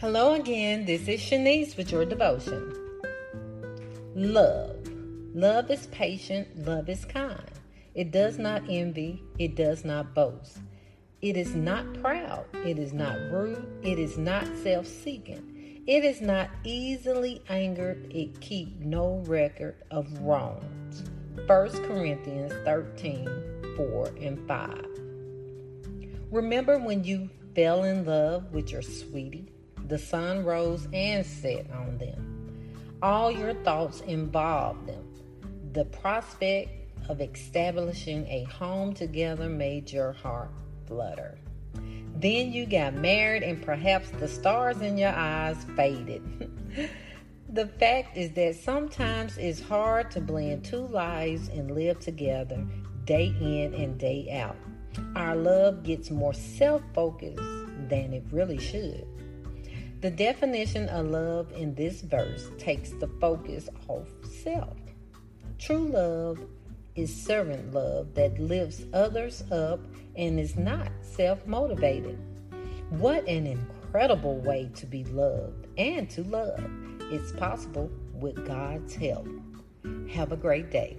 Hello again. This is Shanese with your devotion. Love. Love is patient. Love is kind. It does not envy. It does not boast. It is not proud. It is not rude. It is not self seeking. It is not easily angered. It keep no record of wrongs. 1 Corinthians 13 4 and 5. Remember when you fell in love with your sweetie? The sun rose and set on them. All your thoughts involved them. The prospect of establishing a home together made your heart flutter. Then you got married, and perhaps the stars in your eyes faded. the fact is that sometimes it's hard to blend two lives and live together day in and day out. Our love gets more self focused than it really should. The definition of love in this verse takes the focus off self. True love is servant love that lifts others up and is not self motivated. What an incredible way to be loved and to love. It's possible with God's help. Have a great day.